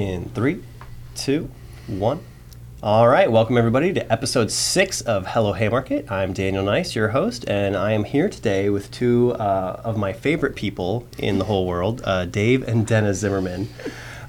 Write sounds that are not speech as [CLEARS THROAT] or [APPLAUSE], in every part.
In three, two, one. All right, welcome everybody to episode six of Hello Haymarket. I'm Daniel Nyce, your host, and I am here today with two uh, of my favorite people in the whole world, uh, Dave and Denna Zimmerman.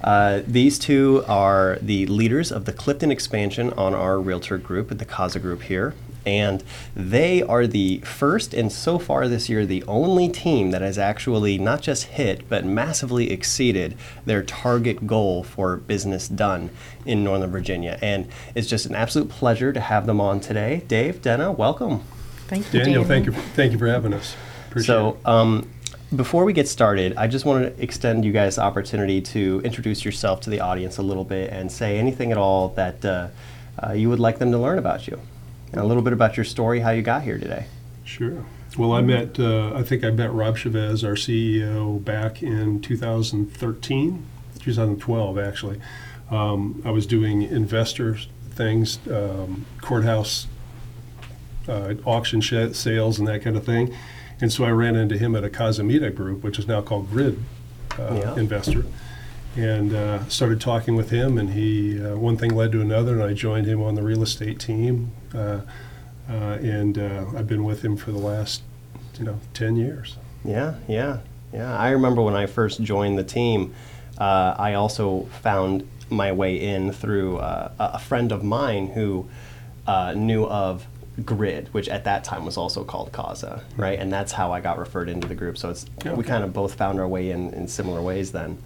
Uh, these two are the leaders of the Clifton expansion on our realtor group at the Kaza Group here. And they are the first and so far this year the only team that has actually not just hit but massively exceeded their target goal for business done in Northern Virginia. And it's just an absolute pleasure to have them on today. Dave, Denna, welcome. Thank you, Daniel, thank you, thank you for having us. Appreciate So, it. um, before we get started, I just want to extend you guys the opportunity to introduce yourself to the audience a little bit and say anything at all that uh, uh, you would like them to learn about you. And a little bit about your story, how you got here today. Sure. Well, I met, uh, I think I met Rob Chavez, our CEO, back in 2013, 2012, actually. Um, I was doing investor things, um, courthouse uh, auction sh- sales and that kind of thing. And so I ran into him at a Casamita group, which is now called Grid uh, Yeah. Investor, and uh, started talking with him. And he, uh, one thing led to another, and I joined him on the real estate team. Uh, uh, and uh, I've been with him for the last, you know, 10 years. Yeah, yeah, yeah. I remember when I first joined the team, uh, I also found my way in through uh, a a friend of mine who uh, knew of Grid, which at that time was also called Kaza, right? And that's how I got referred into the group. So it's we kind of both found our way in in similar ways then.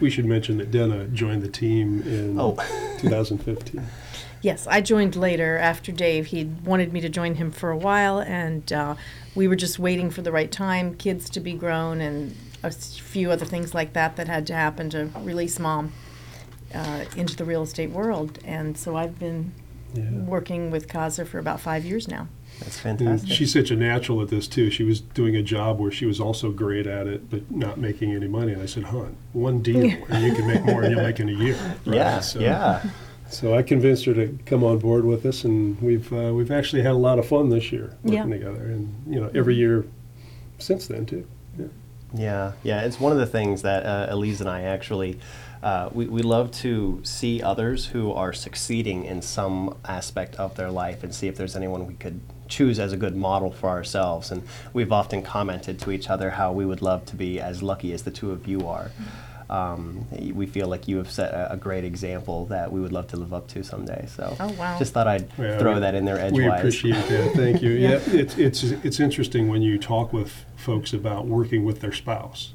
We should mention that Denna joined the team in Oh. 2015. [LAUGHS] Yes, I joined later after Dave. He wanted me to join him for a while, and uh, we were just waiting for the right time, kids to be grown, and a few other things like that that had to happen to release mom uh, into the real estate world. And so I've been Yeah. working with Kaza for about five years now. That's And fantastic. she's such a natural at this too. She was doing a job where she was also great at it, but not making any money. And I said, "Hun, one deal, [LAUGHS] and you can make more than you'll make in a year." right? yeah, So, yeah. So I convinced her to come on board with us, and we've uh, we've actually had a lot of fun this year working Yeah. together, and you know every year since then too. Yeah. Yeah, yeah, it's one of the things that uh, Elise and I actually uh, we, we love to see others who are succeeding in some aspect of their life and see if there's anyone we could choose as a good model for ourselves. And we've often commented to each other how we would love to be as lucky as the two of you are. Um, we feel like you have set a, a great example that we would love to live up to someday. So, Oh, wow. just thought I'd Yeah, throw we- that in there edgewise. We appreciate that. [LAUGHS] Thank you. Yeah. yeah, it's it's it's interesting when you talk with folks about working with their spouse.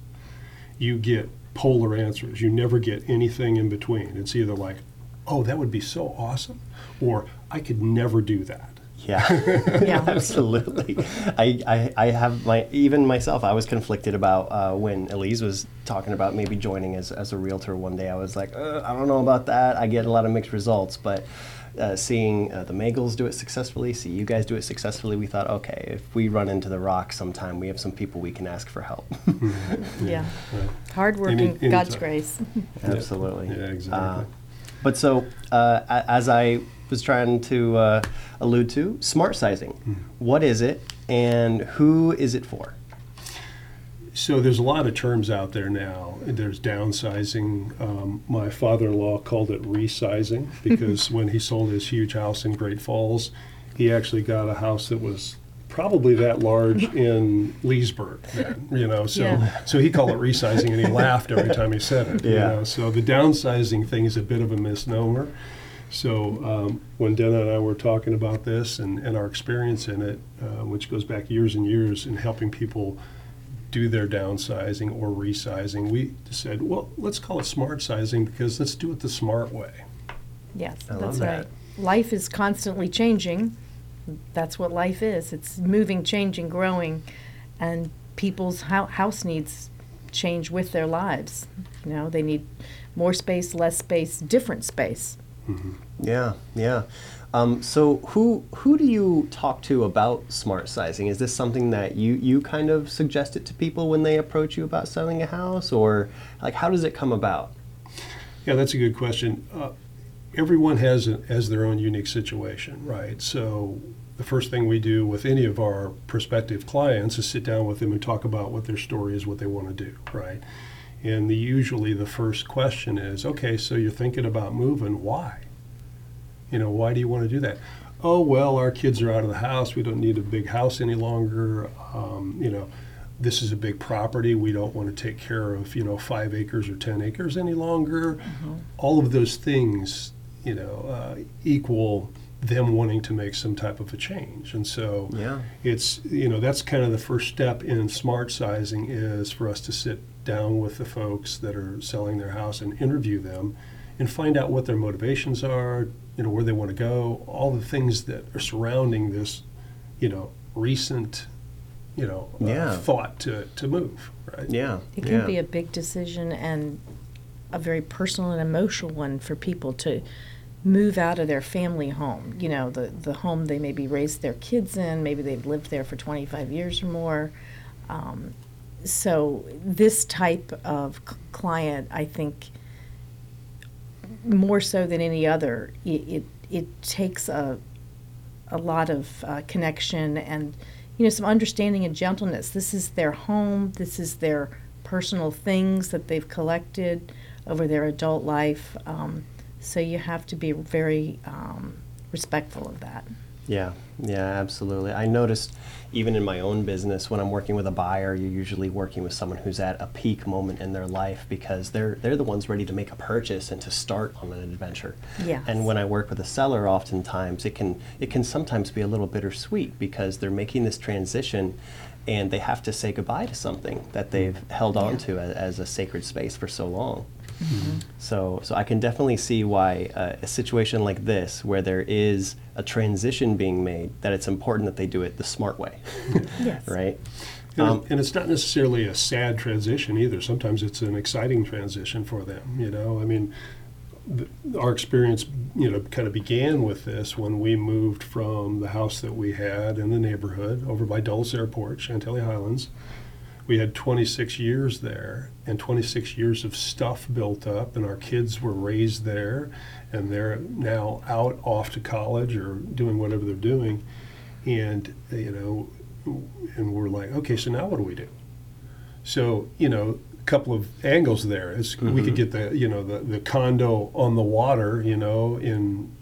You get polar answers. You never get anything in between. It's either like, "Oh, that would be so awesome," or "I could never do that." Yeah, [LAUGHS] Yeah. [LAUGHS] absolutely. I, I, I have my even myself. I was conflicted about uh, when Elise was talking about maybe joining as, as a realtor one day. I was like, uh, I don't know about that. I get a lot of mixed results, but uh, seeing uh, the Magels do it successfully, see you guys do it successfully, we thought, okay, if we run into the rock sometime, we have some people we can ask for help. [LAUGHS] Yeah. Right. Hardworking, Any- God's anytime. grace. Absolutely. Yeah, exactly. Uh, but so, uh, as I was trying to uh, allude to, smart sizing. What is it, and who is it for? So there's a lot of terms out there now. There's downsizing. Um, my father-in-law called it resizing [LAUGHS] because when he sold his huge house in Great Falls, he actually got a house that was probably that large [LAUGHS] in Leesburg. Then, you know, so Yeah. so he called it resizing, and he laughed every time he said it. you Yeah. know. So the downsizing thing is a bit of a misnomer. So um, when Denna and I were talking about this and, and our experience in it, uh, which goes back years and years in helping people do their downsizing or resizing, we said, well, let's call it smart sizing because let's do it the smart way. Yes, I love that's that. right. Life is constantly changing. That's what life is. It's moving, changing, growing, and people's hou- house needs change with their lives. You know, they need more space, less space, different space. Yeah, yeah. Um, so who who do you talk to about smart sizing? Is this something that you you kind of suggest it to people when they approach you about selling a house, or like how does it come about? Yeah, that's a good question. Uh, everyone has a, has their own unique situation, right? So the first thing we do with any of our prospective clients is sit down with them and talk about what their story is, what they want to do, right? And the, usually the first question is, okay, so you're thinking about moving, why? You know, why do you want to do that? Oh, well, our kids are out of the house. We don't need a big house any longer. Um, you know, this is a big property. We don't want to take care of, you know, five acres or 10 acres any longer. All of those things, you know, uh, equal them wanting to make some type of a change. And so Yeah. it's, you know, that's kind of the first step in smart sizing is for us to sit down with the folks that are selling their house and interview them and find out what their motivations are, you know, where they want to go, all the things that are surrounding this, you know, recent, you know, uh, Yeah. thought to, to move, right? Yeah. It can yeah. be a big decision and a very personal and emotional one for people to move out of their family home. You know, the, the home they maybe raised their kids in, maybe they've lived there for 25 years or more. Um, so, this type of client, I think, more so than any other, it, it, it takes a, a lot of uh, connection and you know some understanding and gentleness. This is their home. This is their personal things that they've collected over their adult life. Um, so you have to be very um, respectful of that Yeah, yeah, absolutely. I noticed even in my own business when I'm working with a buyer, you're usually working with someone who's at a peak moment in their life because they're they're the ones ready to make a purchase and to start on an adventure. Yes. And when I work with a seller, oftentimes it can it can sometimes be a little bittersweet because they're making this transition and they have to say goodbye to something that they've mm. held on to as, as a sacred space for so long. So, so I can definitely see why uh, a situation like this, where there is a transition being made, that it's important that they do it the smart way, [LAUGHS] yes right? And, Um, and it's not necessarily a sad transition either. Sometimes it's an exciting transition for them. You know, I mean, th- our experience, you know, kind of began with this when we moved from the house that we had in the neighborhood over by Dulles Airport, Chantilly Highlands. We had 26 years there and 26 years of stuff built up, and our kids were raised there, and they're now out off to college or doing whatever they're doing. And, you know, and we're like, okay, so now what do we do? So, you know, a couple of angles there is we could mm-hmm. get the, you know, the, the condo on the water, you know, in,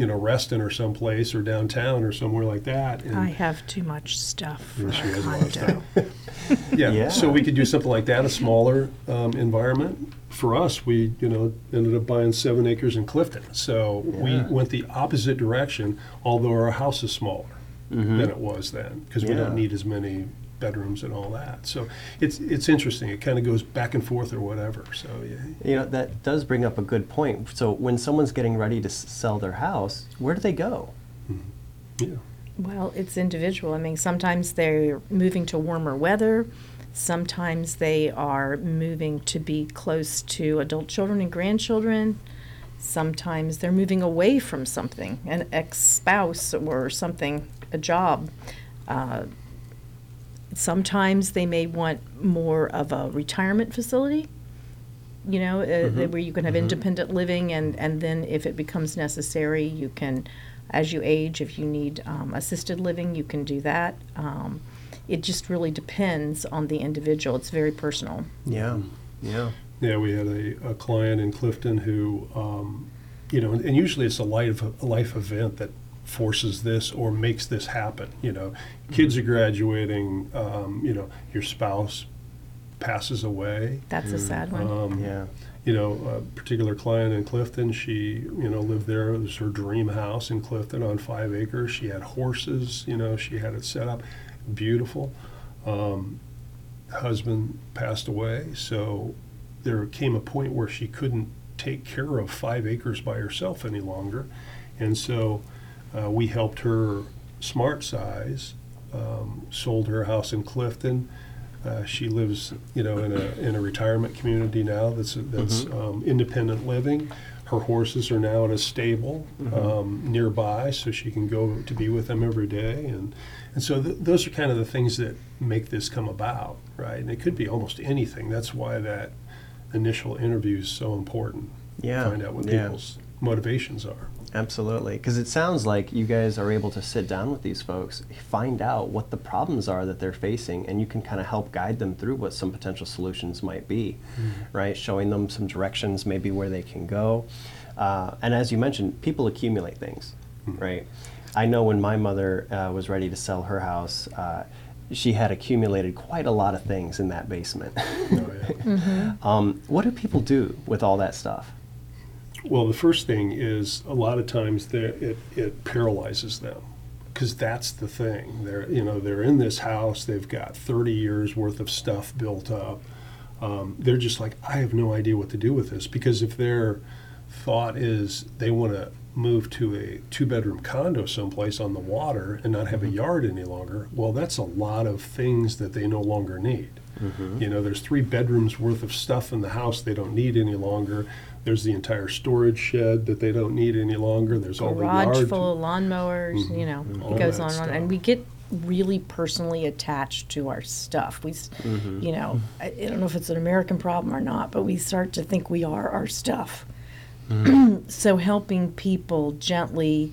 you know, Reston or someplace or downtown or somewhere like that. And, I have too much stuff for Yeah, she a has a lot of condo. [LAUGHS] yeah. Yeah. So we could do something like that, a smaller um, environment. For us, we, you know, ended up buying seven acres in Clifton. So we went the opposite direction, although our house is smaller than it was then because we Mm-hmm. Don't need as many bedrooms and all that. So it's it's interesting. It kind of goes back and forth or whatever. So yeah. You know, that does bring up a good point. So when someone's getting ready to s- sell their house, where do they go? Yeah. Well, it's individual. I mean, sometimes they're moving to warmer weather. Sometimes they are moving to be close to adult children and grandchildren. Sometimes they're moving away from something, an ex spouse or something, a job. Uh, sometimes they may want more of a retirement facility, you know, uh, where you can have independent living, and, and then if it becomes necessary, you can, as you age, if you need um, assisted living, you can do that. Um, it just really depends on the individual. It's very personal. Yeah, yeah, Yeah, we had a, a client in Clifton who, um, you know, and, and usually it's a life a life event that forces this or makes this happen. You know, kids are graduating. Um, you know, your spouse passes away. That's a sad one. Um, yeah. You know, a particular client in Clifton, she, you know, lived there. It was her dream house in Clifton on five acres. She had horses, you know, she had it set up beautiful. Um, husband passed away, so there came a point where she couldn't take care of five acres by herself any longer. And so uh, we helped her smart size, um, sold her house in Clifton. Uh, she lives, you know, in a in a retirement community now that's that's um, independent living. Her horses are now in a stable um, nearby, so she can go to be with them every day, and and so th- those are kind of the things that make this come about, right? And it could be almost anything. That's why that initial interview is so important. Yeah, Find out what yeah. people's motivations are. Absolutely, because it sounds like you guys are able to sit down with these folks, find out what the problems are that they're facing, and you can kind of help guide them through what some potential solutions might be, right? Showing them some directions, maybe where they can go. Uh, and as you mentioned, people accumulate things, right? I know when my mother uh, was ready to sell her house, uh, she had accumulated quite a lot of things in that basement. Oh, yeah. [LAUGHS] um, what do people do with all that stuff? Well, the first thing is a lot of times it, it paralyzes them because that's the thing. They're you know they're in this house. They've got 30 years worth of stuff built up. Um, they're just like I have no idea what to do with this because if their thought is they want to move to a two bedroom condo someplace on the water and not have a yard any longer, well, that's a lot of things that they no longer need. You know, there's three bedrooms worth of stuff in the house they don't need any longer. There's the entire storage shed that they don't need any longer. There's all the garage yard. full of lawnmowers, mm-hmm. you know, All it goes that on and on. And we get really personally attached to our stuff. We, s mm-hmm. you know, I, I don't know if it's an American problem or not, but we start to think we are our stuff. Mm-hmm. [CLEARS THROAT] so helping people gently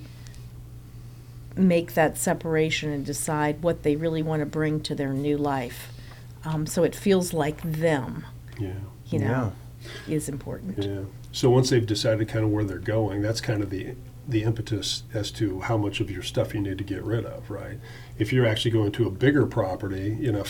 make that separation and decide what they really want to bring to their new life. Um, so it feels like them, yeah. you know, is important. Yeah. So once they've decided kind of where they're going, that's kind of the the impetus as to how much of your stuff you need to get rid of, right? If you're actually going to a bigger property, you know,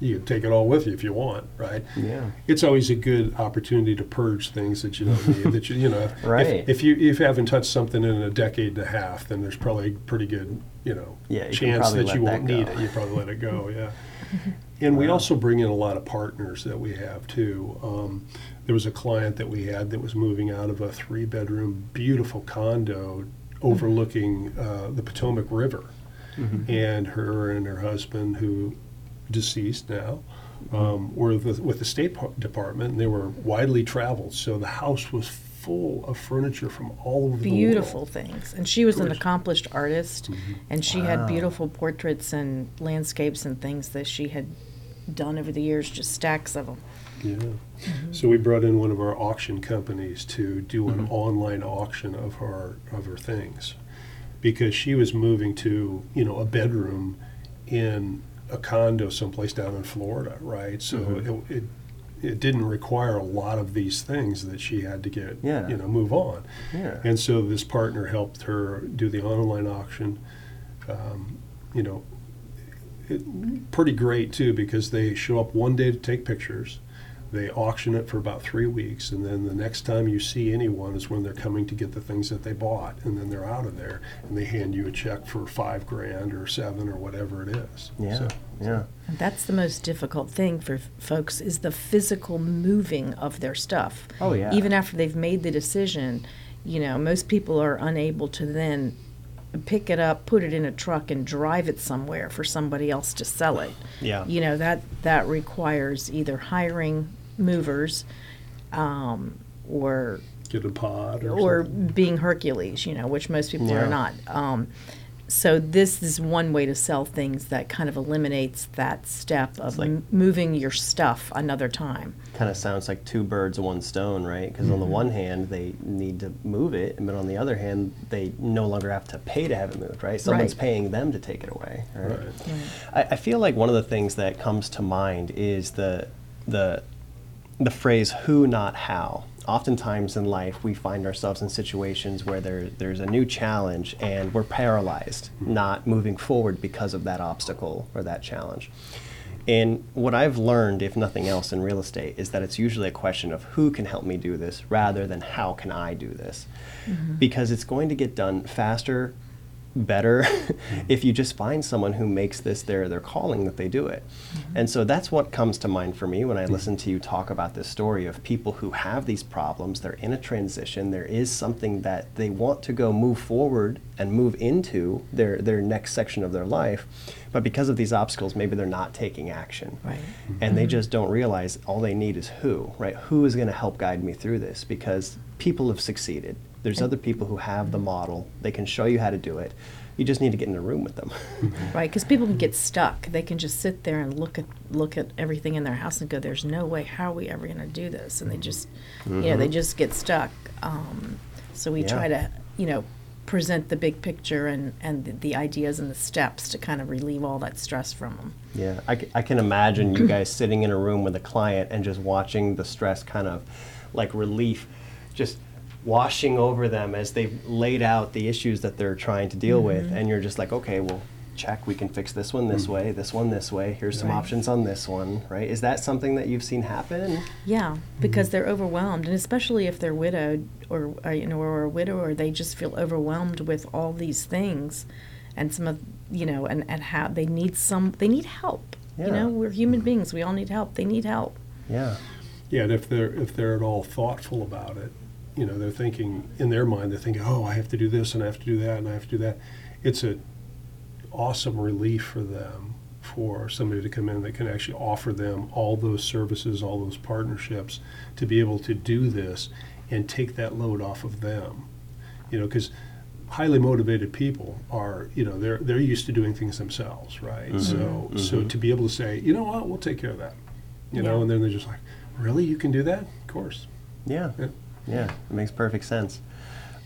you can take it all with you if you want, right? Yeah. It's always a good opportunity to purge things that you don't need. that you, you know, if- Right. If, you if you haven't touched something in a decade and a half, then there's probably a pretty good, you know, Yeah, you chance that you won't that need it. You probably let it go, yeah. [LAUGHS] And we also bring in a lot of partners that we have too. Um, there was a client that we had that was moving out of a three bedroom, beautiful condo overlooking uh, the Potomac River. And her and her husband, who deceased now, um, were the, with the State Department. And they were widely traveled. So the house was full of furniture from all over the beautiful things. And she was an accomplished artist, Mm-hmm. and she Wow. had beautiful portraits and landscapes and things that she had done over the years, just stacks of them. Yeah. Mm-hmm. So we brought in one of our auction companies to do an Mm-hmm. online auction of her of her things, because she was moving to you know a bedroom in a condo someplace down in Florida, right? So Mhm. it, it it didn't require a lot of these things that she had to get Yeah. you know move on. Yeah. And so this partner helped her do the online auction. Um, you know, it, pretty great too because they show up one day to take pictures. They auction it for about three weeks, and then the next time you see anyone is when they're coming to get the things that they bought, and then they're out of there, and they hand you a check for five grand or seven or whatever it is. Yeah. So, Yeah. And that's the most difficult thing for f- folks is the physical moving of their stuff. Oh, yeah. Even after they've made the decision, you know, most people are unable to then pick it up, put it in a truck, and drive it somewhere for somebody else to sell it. Yeah. You know that that requires either hiring movers, um, or get a pod or, or something. being Hercules, you know, which most people Yeah. are not. Um, so this is one way to sell things that kind of eliminates that step of like- m- moving your stuff another time. Kind of sounds like two birds, one stone, right? Because on the mm-hmm. one hand, they need to move it, but on the other hand, they no longer have to pay to have it moved, right? Someone's Right. paying them to take it away, right? Right. I, I feel like one of the things that comes to mind is the the the phrase "who, not how." Oftentimes in life, we find ourselves in situations where there, there's a new challenge and we're paralyzed, not moving forward because of that obstacle or that challenge. And what I've learned, if nothing else, in real estate is that it's usually a question of who can help me do this rather than how can I do this. Mm-hmm. Because it's going to get done faster, better, [LAUGHS] mm-hmm. if you just find someone who makes this their, their calling that they do it. Mm-hmm. And so that's what comes to mind for me when I mm-hmm. listen to you talk about this story of people who have these problems. They're in a transition. There is something that they want to go move forward and move into their, their next section of their life. But because of these obstacles, maybe they're not taking action. Right. And they just don't realize all they need is who, right? Who is going to help guide me through this? Because people have succeeded. There's other people who have the model. They can show you how to do it. You just need to get in a room with them. [LAUGHS] Right, because people can get stuck. They can just sit there and look at look at everything in their house and go, "There's no way. How are we ever going to do this?" And they just, you know, they just get stuck. Um, So we Yeah. try to, you know, present the big picture and, and the, the ideas and the steps to kind of relieve all that stress from them. Yeah, I, c- I can imagine you guys sitting in a room with a client and just watching the stress kind of like relief just washing over them as they've laid out the issues that they're trying to deal with. Mm-hmm. And you're just like, okay, well, check, we can fix this one this mm. way, this one this way. Here's some Right. options on this one, right? Is that something that you've seen happen? Yeah, mm-hmm. because they're overwhelmed, and especially if they're widowed or, or you know or a widower, they just feel overwhelmed with all these things, and some of you know and and how they need some they need help. Yeah. You know, we're human mm-hmm. beings. We all need help. They need help. Yeah. Yeah, and if they're if they're at all thoughtful about it, you know, they're thinking in their mind, they're thinking, oh, I have to do this and I have to do that and I have to do that. It's an awesome relief for them for somebody to come in that can actually offer them all those services, all those partnerships to be able to do this and take that load off of them. You know, because highly motivated people are, you know, they're they're used to doing things themselves, right? Mm-hmm, so mm-hmm. so to be able to say, you know what, we'll take care of that. You know, and then they're just like, really, you can do that? Of course. Yeah. Yeah. Yeah, it makes perfect sense.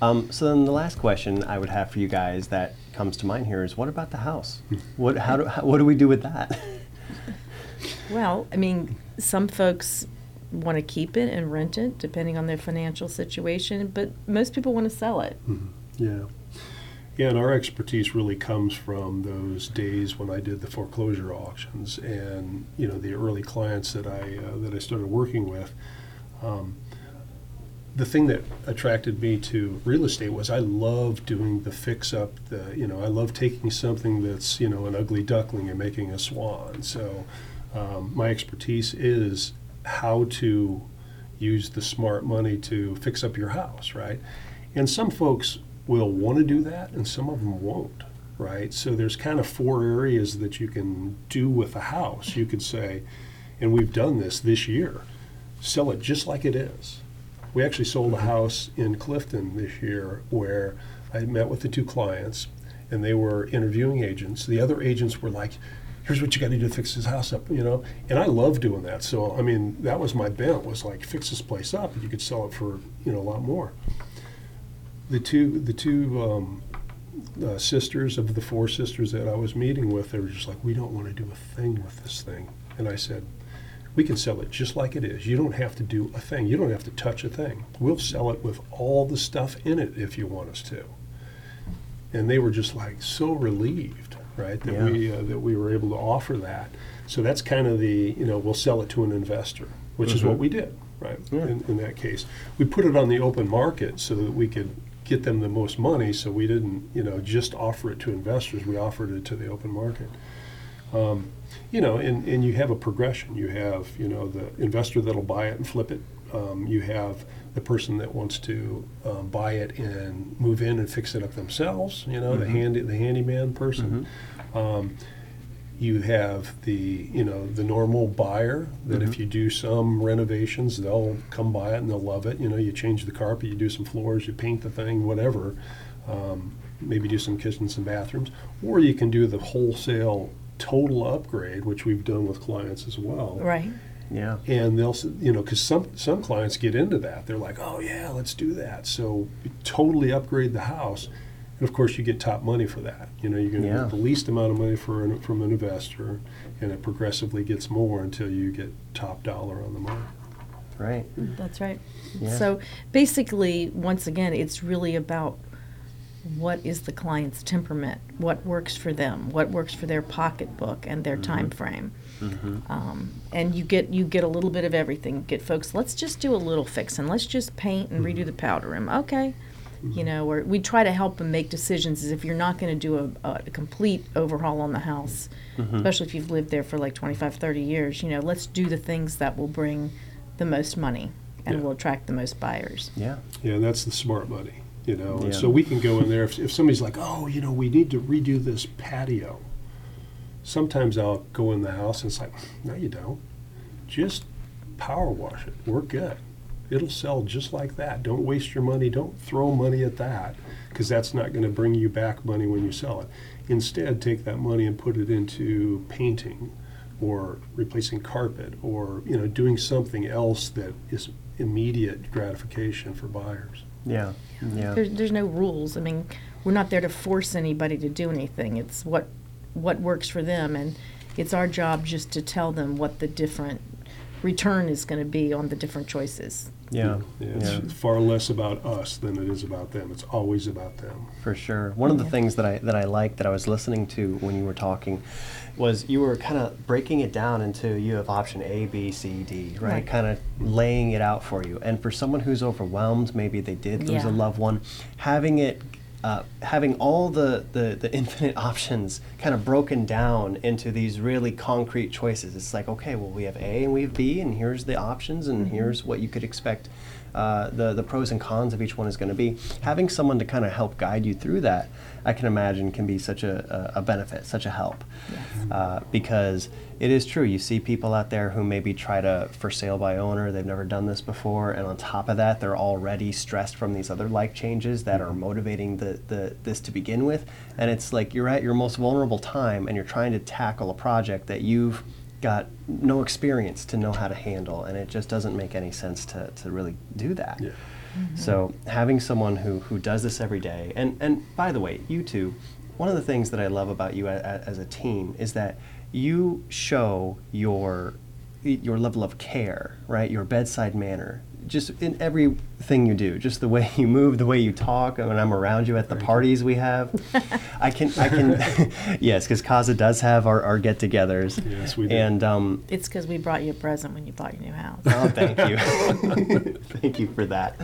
Um, so then the last question I would have for you guys that comes to mind here is, what about the house? What how do how, what do we do with that? [LAUGHS] Well, I mean, some folks want to keep it and rent it, depending on their financial situation, but most people want to sell it. Yeah. Yeah, and our expertise really comes from those days when I did the foreclosure auctions, and you know the early clients that I uh, that I started working with. Um, the thing that attracted me to real estate was I love doing the fix up. The you know I love taking something that's you know an ugly duckling and making a swan. So um, my expertise is how to use the smart money to fix up your house, right? And some folks will want to do that, and some of them won't, right? So there's kind of four areas that you can do with a house. You could say, and we've done this this year, sell it just like it is. We actually sold a house in Clifton this year where I met with the two clients, and they were interviewing agents. The other agents were like, here's what you got to do to fix this house up, you know. And I love doing that. So I mean, that was my bent was like fix this place up, and you could sell it for you know a lot more. The two the two um, uh, sisters of the four sisters that I was meeting with, they were just like, we don't want to do a thing with this thing. And I said, we can sell it just like it is. You don't have to do a thing. You don't have to touch a thing. We'll sell it with all the stuff in it if you want us to. And they were just like so relieved, right, that Yeah. we uh, that we were able to offer that. So that's kind of the you know we'll sell it to an investor, which is what we did, right? Yeah. In, in that case, we put it on the open market so that we could get them the most money. So we didn't you know just offer it to investors. We offered it to the open market. Um, you know, and, and you have a progression. You have, you know, the investor that'll buy it and flip it. Um, you have the person that wants to um, buy it and move in and fix it up themselves. You know, the handy the handyman person. Um, you have the you know the normal buyer that if you do some renovations, they'll come by it and they'll love it. You know, you change the carpet, you do some floors, you paint the thing, whatever. Um, maybe do some kitchens and bathrooms, or you can do the wholesale total upgrade, which we've done with clients as well. Right. yeah. And they'll, you know, because some some clients get into that. They're like, oh yeah, let's do that. So totally upgrade the house, and of course you get top money for that. You know, you're going to Yeah. get the least amount of money for an, from an investor, and it progressively gets more until you get top dollar on the money. Right. That's right. Yeah. So basically, once again, it's really about what is the client's temperament, what works for them, what works for their pocketbook and their mm-hmm. time frame. Mm-hmm. Um, and you get you get a little bit of everything. Get folks, let's just do a little fixing. Let's just paint and redo mm-hmm. the powder room. Okay. You know, or we try to help them make decisions as if you're not going to do a, a complete overhaul on the house, especially if you've lived there for like 25, 30 years. You know, let's do the things that will bring the most money and Yeah. will attract the most buyers. Yeah. Yeah, and that's the smart money, you know. And Yeah. so we can go in there if, if somebody's like, oh, you know, we need to redo this patio. Sometimes I'll go in the house and it's like, no, you don't. Just power wash it. We're good. It'll sell just like that. Don't waste your money. Don't throw money at that because that's not going to bring you back money when you sell it. Instead, take that money and put it into painting or replacing carpet or you know doing something else that is immediate gratification for buyers. Yeah. Yeah. There's, there's no rules. I mean, we're not there to force anybody to do anything. It's what what works for them, and it's our job just to tell them what the different return is going to be on the different choices. Yeah. Yeah, Yeah. It's far less about us than it is about them. It's always about them. For sure. One of the Yeah. things that I that I liked that I was listening to when you were talking was you were kind of breaking it down into you have option A, B, C, D, right? Right. Kind of laying it out for you. And for someone who's overwhelmed, maybe they did lose a loved one, having it uh, having all the, the, the infinite [LAUGHS] options kind of broken down into these really concrete choices. It's like, okay, well, we have A and we have B, and here's the options, and here's what you could expect uh, the, the pros and cons of each one is going to be. Having someone to kind of help guide you through that, I can imagine, can be such a, a, a benefit, such a help. Uh, because it is true, you see people out there who maybe try to for sale by owner, they've never done this before, and on top of that, they're already stressed from these other life changes that are motivating the, the this to begin with. And it's like you're at your most vulnerable time and you're trying to tackle a project that you've got no experience to know how to handle, and it just doesn't make any sense to, to really do that. Yeah. Mm-hmm. So having someone who, who does this every day, and, and by the way, you two, one of the things that I love about you a, a- as a team is that you show your your level of care, right? Your bedside manner, just in everything you do, just the way [LAUGHS] you move, the way you talk. When I'm around you at the parties we have, [LAUGHS] I can I can [LAUGHS] yes, because Kaza does have our, our get-togethers. Yes, we do. And um, It's because we brought you a present when you bought your new house. Oh, thank you. thank you for that.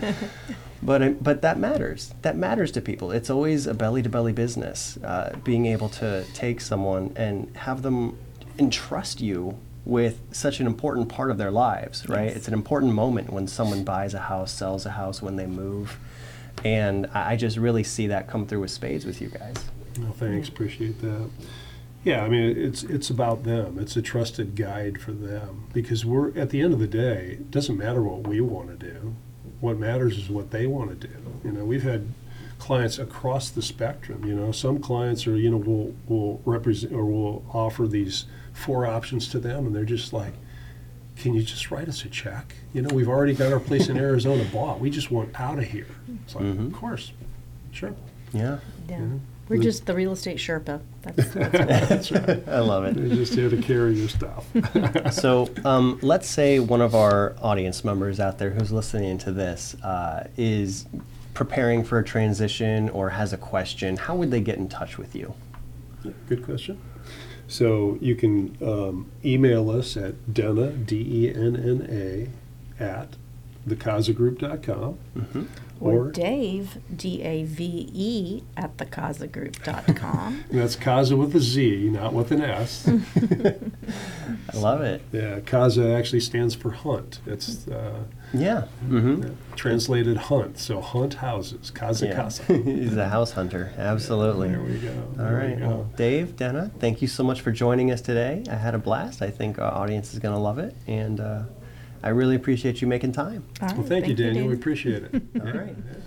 But but that matters. That matters to people. It's always a belly to belly business. Uh, being able to take someone and have them entrust you with such an important part of their lives, right? Yes. It's an important moment when someone buys a house, sells a house, when they move, and I I just really see that come through with spades with you guys. Well, thanks, appreciate that. Yeah, I mean, it's it's about them. It's a trusted guide for them because we're at the end of the day. It doesn't matter what we want to do. What matters is what they want to do. You know, we've had clients across the spectrum. You know, some clients are you know will will represent or will offer these four options to them, and they're just like, "Can you just write us a check? You know, we've already got our place in [LAUGHS] Arizona bought. We just want out of here." It's like, Mhm. of course, sure. Yeah, Yeah. Yeah. We're just the real estate Sherpa. That's, [LAUGHS] that's what That's right. I love it. They're just here to carry your stuff. [LAUGHS] So um, let's say one of our audience members out there who's listening to this uh, is preparing for a transition or has a question. How would they get in touch with you? Good question. So you can um, email us at Denna, D E N N A, at thekazagroup.com. or Or, Dave, D A V E, at thekazagroup.com. and [LAUGHS] that's Kaza with a Z, not with an S. [LAUGHS] I love it. yeah, Kaza actually stands for hunt. It's uh, Yeah. Mm-hmm. translated hunt. So hunt houses, Kaza Yeah. Casa. [LAUGHS] He's a house hunter. Absolutely. There we go. All There we right. go. Well, Dave, Denna, thank you so much for joining us today. I had a blast. I think our audience is going to love it. And uh, I really appreciate you making time. All right, Well, thank, you, Daniel. We appreciate it. [LAUGHS] All right. Yeah.